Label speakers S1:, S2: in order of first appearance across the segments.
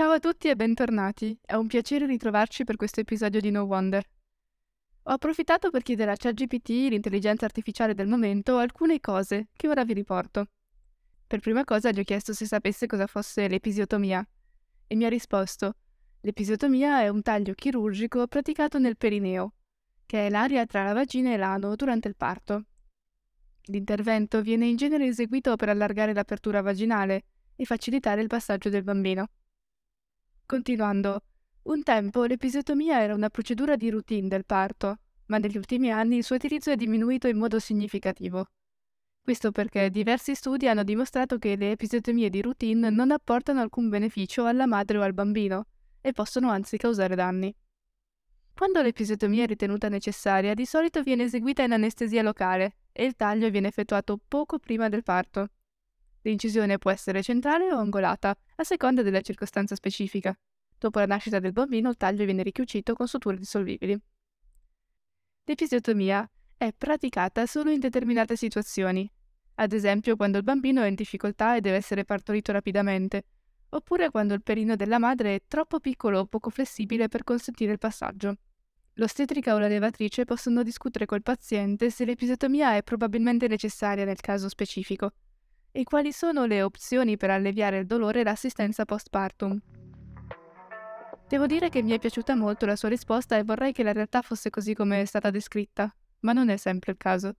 S1: Ciao a tutti e bentornati. È un piacere ritrovarci per questo episodio di No Wonder. Ho approfittato per chiedere a ChatGPT, l'intelligenza artificiale del momento, alcune cose che ora vi riporto. Per prima cosa gli ho chiesto se sapesse cosa fosse l'episiotomia e mi ha risposto: L'episiotomia è un taglio chirurgico praticato nel perineo, che è l'area tra la vagina e l'ano durante il parto. L'intervento viene in genere eseguito per allargare l'apertura vaginale e facilitare il passaggio del bambino. Continuando, un tempo l'episiotomia era una procedura di routine del parto, ma negli ultimi anni il suo utilizzo è diminuito in modo significativo. Questo perché diversi studi hanno dimostrato che le episiotomie di routine non apportano alcun beneficio alla madre o al bambino e possono anzi causare danni. Quando l'episiotomia è ritenuta necessaria, di solito viene eseguita in anestesia locale e il taglio viene effettuato poco prima del parto. L'incisione può essere centrale o angolata, a seconda della circostanza specifica. Dopo la nascita del bambino il taglio viene ricucito con suture dissolvibili. L'episiotomia è praticata solo in determinate situazioni, ad esempio quando il bambino è in difficoltà e deve essere partorito rapidamente, oppure quando il perino della madre è troppo piccolo o poco flessibile per consentire il passaggio. L'ostetrica o la levatrice possono discutere col paziente se l'episiotomia è probabilmente necessaria nel caso specifico e quali sono le opzioni per alleviare il dolore e l'assistenza postpartum. Devo dire che mi è piaciuta molto la sua risposta e vorrei che la realtà fosse così come è stata descritta ma non è sempre il caso.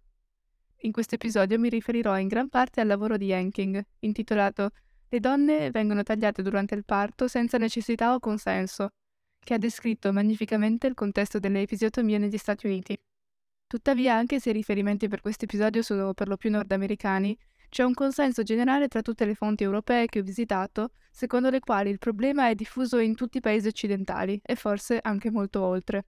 S1: In questo episodio mi riferirò in gran parte al lavoro di Henking, intitolato Le donne vengono tagliate durante il parto senza necessità o consenso, che ha descritto magnificamente il contesto delle episiotomie negli Stati Uniti. Tuttavia, anche se i riferimenti per questo episodio sono per lo più nordamericani, c'è un consenso generale tra tutte le fonti europee che ho visitato, secondo le quali il problema è diffuso in tutti i paesi occidentali e forse anche molto oltre.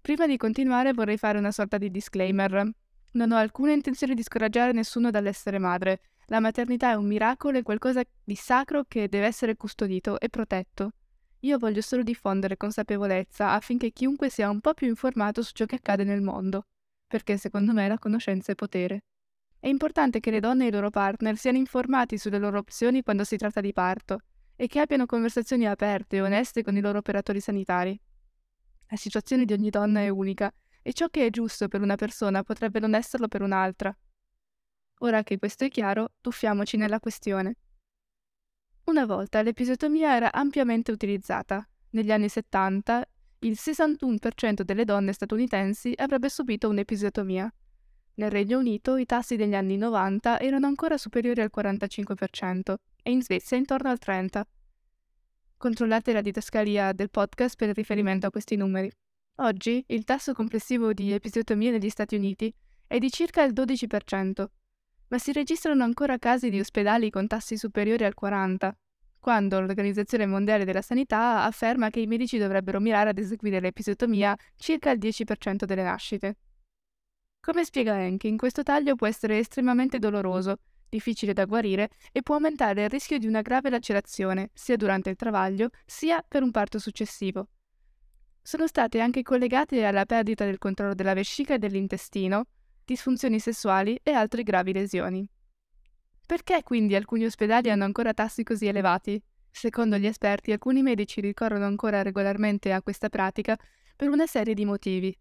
S1: Prima di continuare vorrei fare una sorta di disclaimer. Non ho alcuna intenzione di scoraggiare nessuno dall'essere madre. La maternità è un miracolo e qualcosa di sacro che deve essere custodito e protetto. Io voglio solo diffondere consapevolezza affinché chiunque sia un po' più informato su ciò che accade nel mondo, perché secondo me la conoscenza è potere. È importante che le donne e i loro partner siano informati sulle loro opzioni quando si tratta di parto e che abbiano conversazioni aperte e oneste con i loro operatori sanitari. La situazione di ogni donna è unica e ciò che è giusto per una persona potrebbe non esserlo per un'altra. Ora che questo è chiaro, tuffiamoci nella questione. Una volta l'episiotomia era ampiamente utilizzata. Negli anni 70 il 61% delle donne statunitensi avrebbe subito un'episiotomia. Nel Regno Unito i tassi degli anni 90 erano ancora superiori al 45% e in Svezia intorno al 30%. Controllate la didascalia del podcast per riferimento a questi numeri. Oggi il tasso complessivo di episiotomie negli Stati Uniti è di circa il 12%, ma si registrano ancora casi di ospedali con tassi superiori al 40%, quando l'Organizzazione Mondiale della Sanità afferma che i medici dovrebbero mirare ad eseguire l'episiotomia circa il 10% delle nascite. Come spiega Henkin, questo taglio può essere estremamente doloroso difficile da guarire e può aumentare il rischio di una grave lacerazione, sia durante il travaglio, sia per un parto successivo. Sono state anche collegate alla perdita del controllo della vescica e dell'intestino, disfunzioni sessuali e altre gravi lesioni. Perché quindi alcuni ospedali hanno ancora tassi così elevati? Secondo gli esperti, alcuni medici ricorrono ancora regolarmente a questa pratica per una serie di motivi,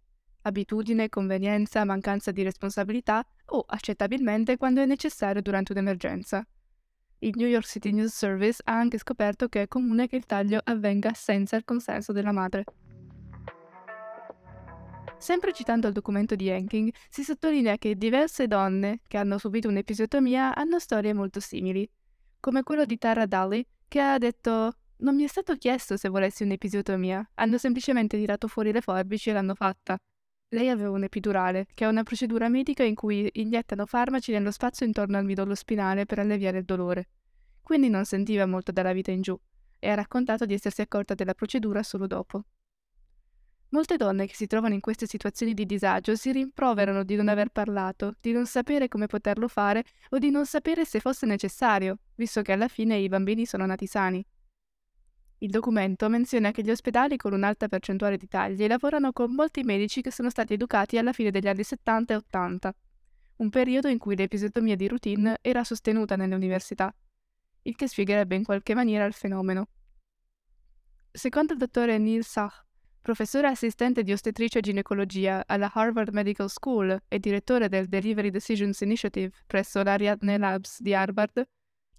S1: abitudine, convenienza, mancanza di responsabilità o, accettabilmente, quando è necessario durante un'emergenza. Il New York City News Service ha anche scoperto che è comune che il taglio avvenga senza il consenso della madre. Sempre citando il documento di Henking, si sottolinea che diverse donne che hanno subito un'episiotomia hanno storie molto simili, come quello di Tara Daly, che ha detto non mi è stato chiesto se volessi un'episiotomia, hanno semplicemente tirato fuori le forbici e l'hanno fatta. Lei aveva un epidurale, che è una procedura medica in cui iniettano farmaci nello spazio intorno al midollo spinale per alleviare il dolore. Quindi non sentiva molto dalla vita in giù e ha raccontato di essersi accorta della procedura solo dopo. Molte donne che si trovano in queste situazioni di disagio si rimproverano di non aver parlato, di non sapere come poterlo fare o di non sapere se fosse necessario, visto che alla fine i bambini sono nati sani. Il documento menziona che gli ospedali con un'alta percentuale di tagli lavorano con molti medici che sono stati educati alla fine degli anni 70 e 80, un periodo in cui l'episiotomia di routine era sostenuta nelle università. il che spiegherebbe in qualche maniera il fenomeno. Secondo il dottore Neil Sach, professore assistente di ostetricia e ginecologia alla Harvard Medical School e direttore del Delivery Decisions Initiative presso l'Ariadne Labs di Harvard,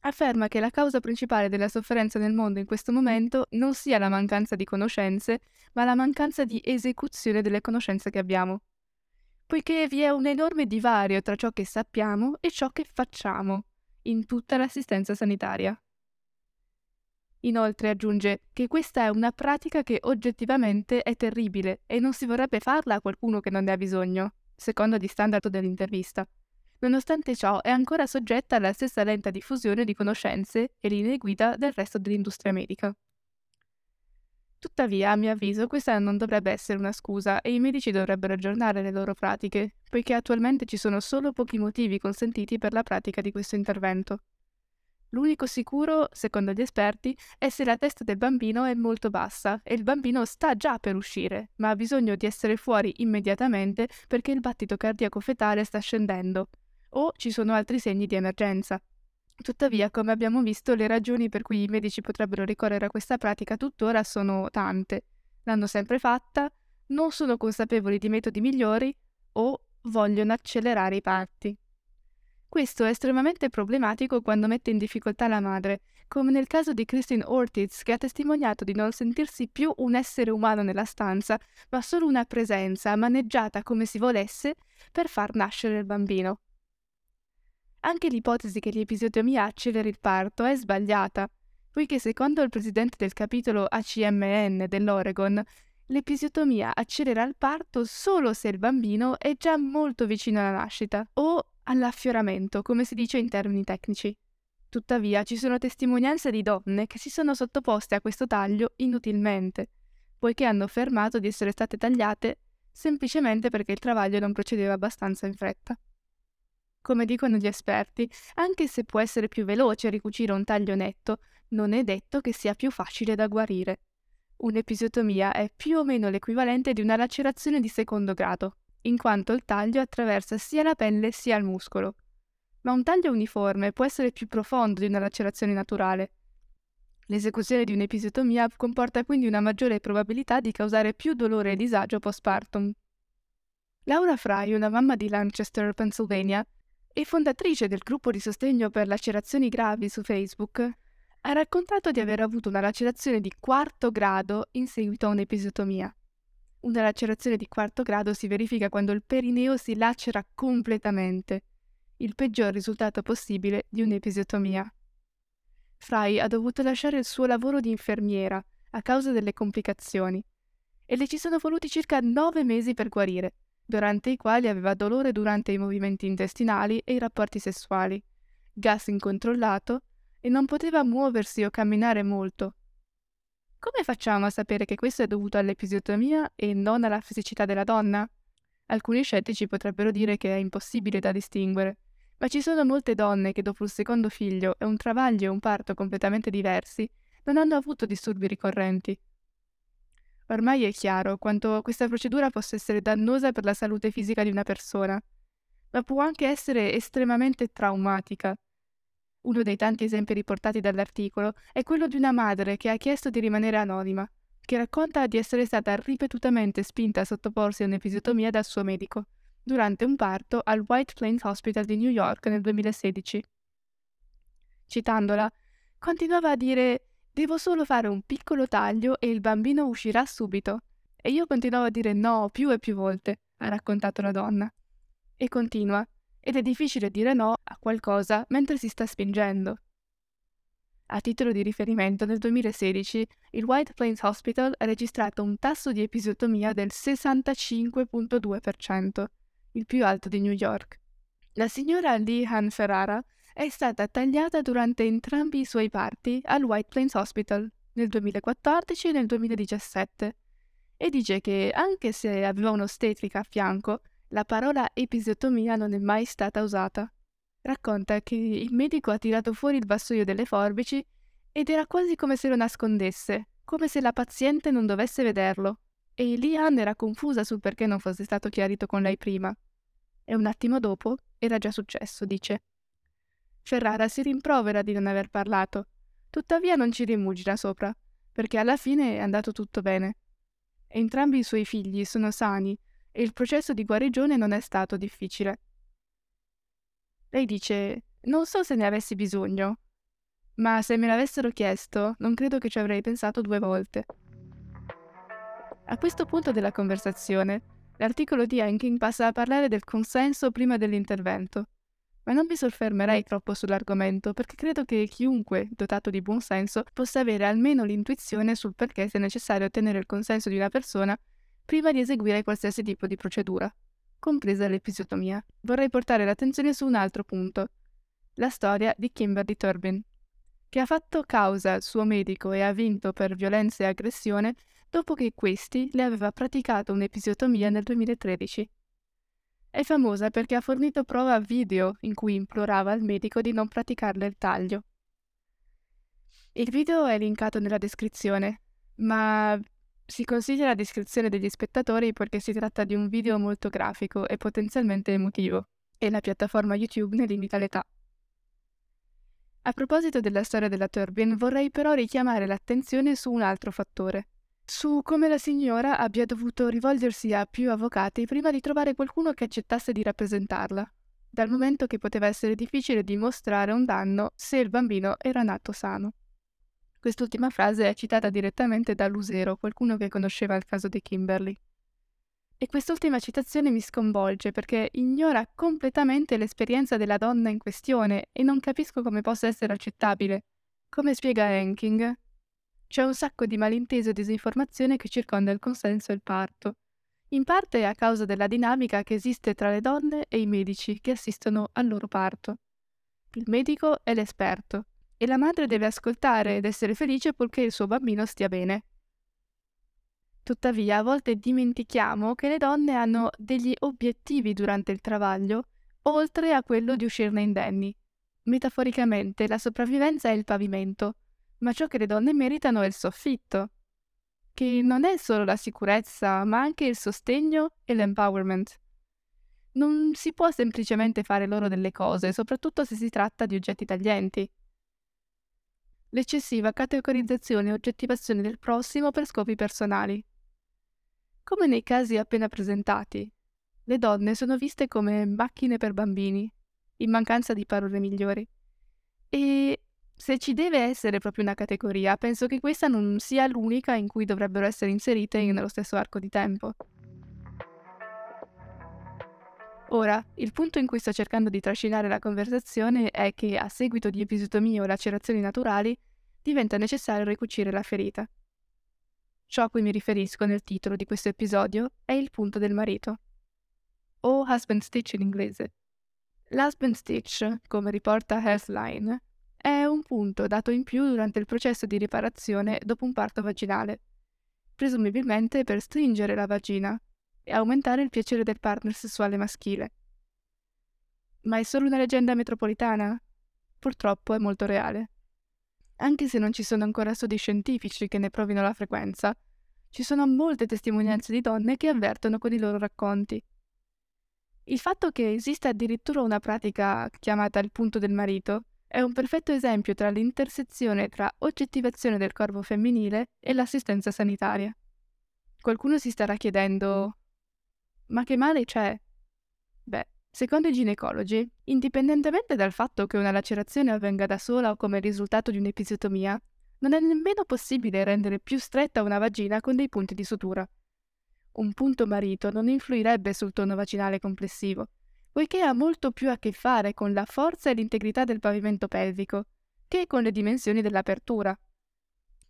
S1: afferma che la causa principale della sofferenza nel mondo in questo momento non sia la mancanza di conoscenze, ma la mancanza di esecuzione delle conoscenze che abbiamo. Poiché vi è un enorme divario tra ciò che sappiamo e ciò che facciamo in tutta l'assistenza sanitaria. Inoltre aggiunge che questa è una pratica che oggettivamente è terribile e non si vorrebbe farla a qualcuno che non ne ha bisogno, secondo gli standard dell'intervista. Nonostante ciò è ancora soggetta alla stessa lenta diffusione di conoscenze e linee guida del resto dell'industria medica. Tuttavia, a mio avviso, questa non dovrebbe essere una scusa e i medici dovrebbero aggiornare le loro pratiche, poiché attualmente ci sono solo pochi motivi consentiti per la pratica di questo intervento. L'unico sicuro, secondo gli esperti, è se la testa del bambino è molto bassa e il bambino sta già per uscire, ma ha bisogno di essere fuori immediatamente perché il battito cardiaco fetale sta scendendo, o ci sono altri segni di emergenza. Tuttavia, come abbiamo visto, le ragioni per cui i medici potrebbero ricorrere a questa pratica tuttora sono tante. L'hanno sempre fatta, non sono consapevoli di metodi migliori o vogliono accelerare i parti. Questo è estremamente problematico quando mette in difficoltà la madre, come nel caso di Christine Ortiz, che ha testimoniato di non sentirsi più un essere umano nella stanza, ma solo una presenza maneggiata come si volesse per far nascere il bambino. Anche l'ipotesi che l'episiotomia acceleri il parto è sbagliata, poiché secondo il presidente del capitolo ACMN dell'Oregon, l'episiotomia accelera il parto solo se il bambino è già molto vicino alla nascita o all'affioramento, come si dice in termini tecnici. Tuttavia ci sono testimonianze di donne che si sono sottoposte a questo taglio inutilmente, poiché hanno affermato di essere state tagliate semplicemente perché il travaglio non procedeva abbastanza in fretta. Come dicono gli esperti, anche se può essere più veloce ricucire un taglio netto, non è detto che sia più facile da guarire. Un'episiotomia è più o meno l'equivalente di una lacerazione di secondo grado, in quanto il taglio attraversa sia la pelle sia il muscolo. Ma un taglio uniforme può essere più profondo di una lacerazione naturale. L'esecuzione di un'episiotomia comporta quindi una maggiore probabilità di causare più dolore e disagio postpartum. Laura Fry, una mamma di Lancaster, Pennsylvania, e fondatrice del gruppo di sostegno per lacerazioni gravi su Facebook, ha raccontato di aver avuto una lacerazione di quarto grado in seguito a un'episiotomia. Una lacerazione di quarto grado si verifica quando il perineo si lacera completamente, il peggior risultato possibile di un'episiotomia. Fry ha dovuto lasciare il suo lavoro di infermiera a causa delle complicazioni e le ci sono voluti circa nove mesi per guarire, durante i quali aveva dolore durante i movimenti intestinali e i rapporti sessuali, gas incontrollato e non poteva muoversi o camminare molto, come facciamo a sapere che questo è dovuto all'episiotomia e non alla fisicità della donna? Alcuni scettici potrebbero dire che è impossibile da distinguere, ma ci sono molte donne che dopo il secondo figlio e un travaglio e un parto completamente diversi non hanno avuto disturbi ricorrenti. Ormai è chiaro quanto questa procedura possa essere dannosa per la salute fisica di una persona, ma può anche essere estremamente traumatica uno dei tanti esempi riportati dall'articolo è quello di una madre che ha chiesto di rimanere anonima, che racconta di essere stata ripetutamente spinta a sottoporsi a un'episiotomia dal suo medico, durante un parto al White Plains Hospital di New York nel 2016. Citandola, continuava a dire Devo solo fare un piccolo taglio e il bambino uscirà subito. E io continuavo a dire no più e più volte, ha raccontato la donna. E continua ed è difficile dire no a qualcosa mentre si sta spingendo. A titolo di riferimento, nel 2016 il White Plains Hospital ha registrato un tasso di episiotomia del 65.2%, il più alto di New York. La signora Lee Han Ferrara è stata tagliata durante entrambi i suoi parti al White Plains Hospital nel 2014 e nel 2017 e dice che anche se aveva un'ostetrica a fianco, la parola episiotomia non è mai stata usata. Racconta che il medico ha tirato fuori il vassoio delle forbici ed era quasi come se lo nascondesse, come se la paziente non dovesse vederlo. E Lian era confusa sul perché non fosse stato chiarito con lei prima. E un attimo dopo era già successo, dice. Ferrara si rimprovera di non aver parlato, tuttavia non ci rimugina sopra, perché alla fine è andato tutto bene. Entrambi i suoi figli sono sani e il processo di guarigione non è stato difficile. Lei dice: Non so se ne avessi bisogno, ma se me l'avessero chiesto, non credo che ci avrei pensato due volte. A questo punto della conversazione, l'articolo di Henkin passa a parlare del consenso prima dell'intervento. Ma non mi soffermerei troppo sull'argomento perché credo che chiunque dotato di buon senso possa avere almeno l'intuizione sul perché sia necessario ottenere il consenso di una persona prima di eseguire qualsiasi tipo di procedura, compresa l'episiotomia. Vorrei portare l'attenzione su un altro punto, la storia di Kimberly Turbin, che ha fatto causa al suo medico e ha vinto per violenza e aggressione dopo che questi le aveva praticato un'episiotomia nel 2013. È famosa perché ha fornito prova video in cui implorava al medico di non praticarle il taglio. Il video è linkato nella descrizione, ma si consiglia la descrizione degli spettatori perché si tratta di un video molto grafico e potenzialmente emotivo, e la piattaforma YouTube ne limita l'età. A proposito della storia della Turbin, vorrei però richiamare l'attenzione su un altro fattore su come la signora abbia dovuto rivolgersi a più avvocati prima di trovare qualcuno che accettasse di rappresentarla, dal momento che poteva essere difficile dimostrare un danno se il bambino era nato sano. Quest'ultima frase è citata direttamente da Lusero, qualcuno che conosceva il caso di Kimberly. E quest'ultima citazione mi sconvolge perché ignora completamente l'esperienza della donna in questione e non capisco come possa essere accettabile. Come spiega Hanking, c'è un sacco di malinteso e disinformazione che circonda il consenso e il parto. In parte a causa della dinamica che esiste tra le donne e i medici che assistono al loro parto. Il medico è l'esperto e la madre deve ascoltare ed essere felice purché il suo bambino stia bene. Tuttavia, a volte dimentichiamo che le donne hanno degli obiettivi durante il travaglio, oltre a quello di uscirne indenni. Metaforicamente, la sopravvivenza è il pavimento, ma ciò che le donne meritano è il soffitto, che non è solo la sicurezza, ma anche il sostegno e l'empowerment. Non si può semplicemente fare loro delle cose, soprattutto se si tratta di oggetti taglienti. L'eccessiva categorizzazione e oggettivazione del prossimo per scopi personali. Come nei casi appena presentati, le donne sono viste come macchine per bambini, in mancanza di parole migliori. E se ci deve essere proprio una categoria, penso che questa non sia l'unica in cui dovrebbero essere inserite nello stesso arco di tempo. Ora, il punto in cui sto cercando di trascinare la conversazione è che a seguito di episotomie o lacerazioni naturali diventa necessario ricucire la ferita. Ciò a cui mi riferisco nel titolo di questo episodio è il punto del marito, o husband stitch in inglese. L'husband stitch, come riporta Healthline, è un punto dato in più durante il processo di riparazione dopo un parto vaginale, presumibilmente per stringere la vagina e aumentare il piacere del partner sessuale maschile. Ma è solo una leggenda metropolitana? Purtroppo è molto reale. Anche se non ci sono ancora studi scientifici che ne provino la frequenza, ci sono molte testimonianze di donne che avvertono con i loro racconti. Il fatto che esista addirittura una pratica chiamata il punto del marito è un perfetto esempio tra l'intersezione tra oggettivazione del corpo femminile e l'assistenza sanitaria. Qualcuno si starà chiedendo: ma che male c'è? Beh, secondo i ginecologi, indipendentemente dal fatto che una lacerazione avvenga da sola o come risultato di un'episiotomia, non è nemmeno possibile rendere più stretta una vagina con dei punti di sutura. Un punto marito non influirebbe sul tono vaginale complessivo, poiché ha molto più a che fare con la forza e l'integrità del pavimento pelvico che con le dimensioni dell'apertura.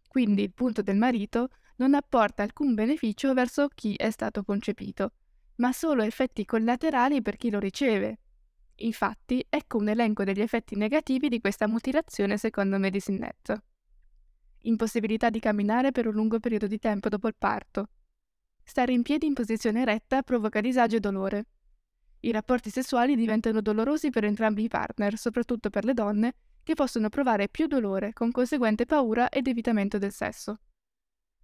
S1: Quindi il punto del marito non apporta alcun beneficio verso chi è stato concepito, ma solo effetti collaterali per chi lo riceve. Infatti, ecco un elenco degli effetti negativi di questa mutilazione secondo MedicineNet. Impossibilità di camminare per un lungo periodo di tempo dopo il parto. Stare in piedi in posizione retta provoca disagio e dolore. I rapporti sessuali diventano dolorosi per entrambi i partner, soprattutto per le donne, che possono provare più dolore, con conseguente paura ed evitamento del sesso.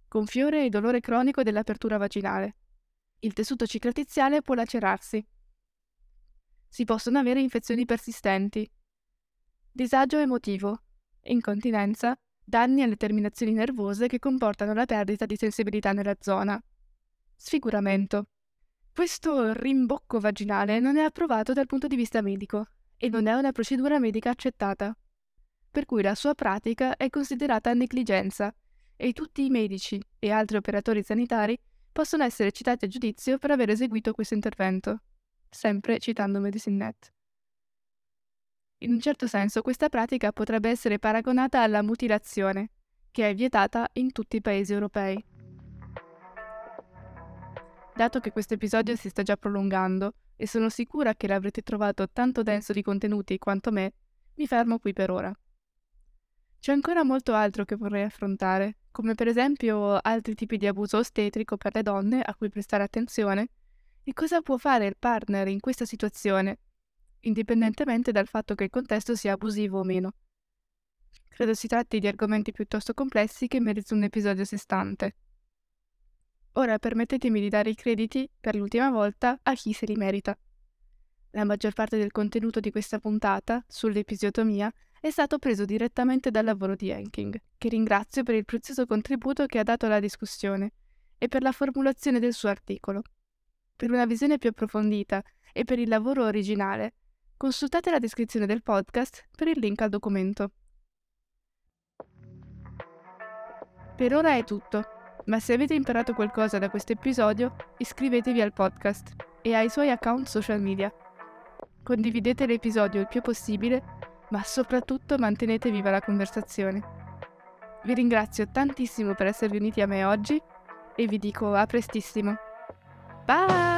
S1: Gonfiore e dolore cronico dell'apertura vaginale. Il tessuto cicatriziale può lacerarsi. Si possono avere infezioni persistenti. disagio emotivo, incontinenza, danni alle terminazioni nervose che comportano la perdita di sensibilità nella zona, sfiguramento. Questo rimbocco vaginale non è approvato dal punto di vista medico e non è una procedura medica accettata, per cui la sua pratica è considerata negligenza e tutti i medici e altri operatori sanitari possono essere citati a giudizio per aver eseguito questo intervento, sempre citando MedicineNet. In un certo senso questa pratica potrebbe essere paragonata alla mutilazione, che è vietata in tutti i paesi europei. Dato che questo episodio si sta già prolungando e sono sicura che l'avrete trovato tanto denso di contenuti quanto me, mi fermo qui per ora. C'è ancora molto altro che vorrei affrontare, come per esempio altri tipi di abuso ostetrico per le donne a cui prestare attenzione e cosa può fare il partner in questa situazione indipendentemente dal fatto che il contesto sia abusivo o meno. Credo si tratti di argomenti piuttosto complessi che meritano un episodio a sé stante. Ora permettetemi di dare i crediti, per l'ultima volta, a chi se li merita. La maggior parte del contenuto di questa puntata, sull'episiotomia, è stato preso direttamente dal lavoro di Henking, che ringrazio per il prezioso contributo che ha dato alla discussione e per la formulazione del suo articolo. Per una visione più approfondita e per il lavoro originale, Consultate la descrizione del podcast per il link al documento. Per ora è tutto, ma se avete imparato qualcosa da questo episodio, iscrivetevi al podcast e ai suoi account social media. Condividete l'episodio il più possibile, ma soprattutto mantenete viva la conversazione. Vi ringrazio tantissimo per essere venuti a me oggi e vi dico a prestissimo. Bye!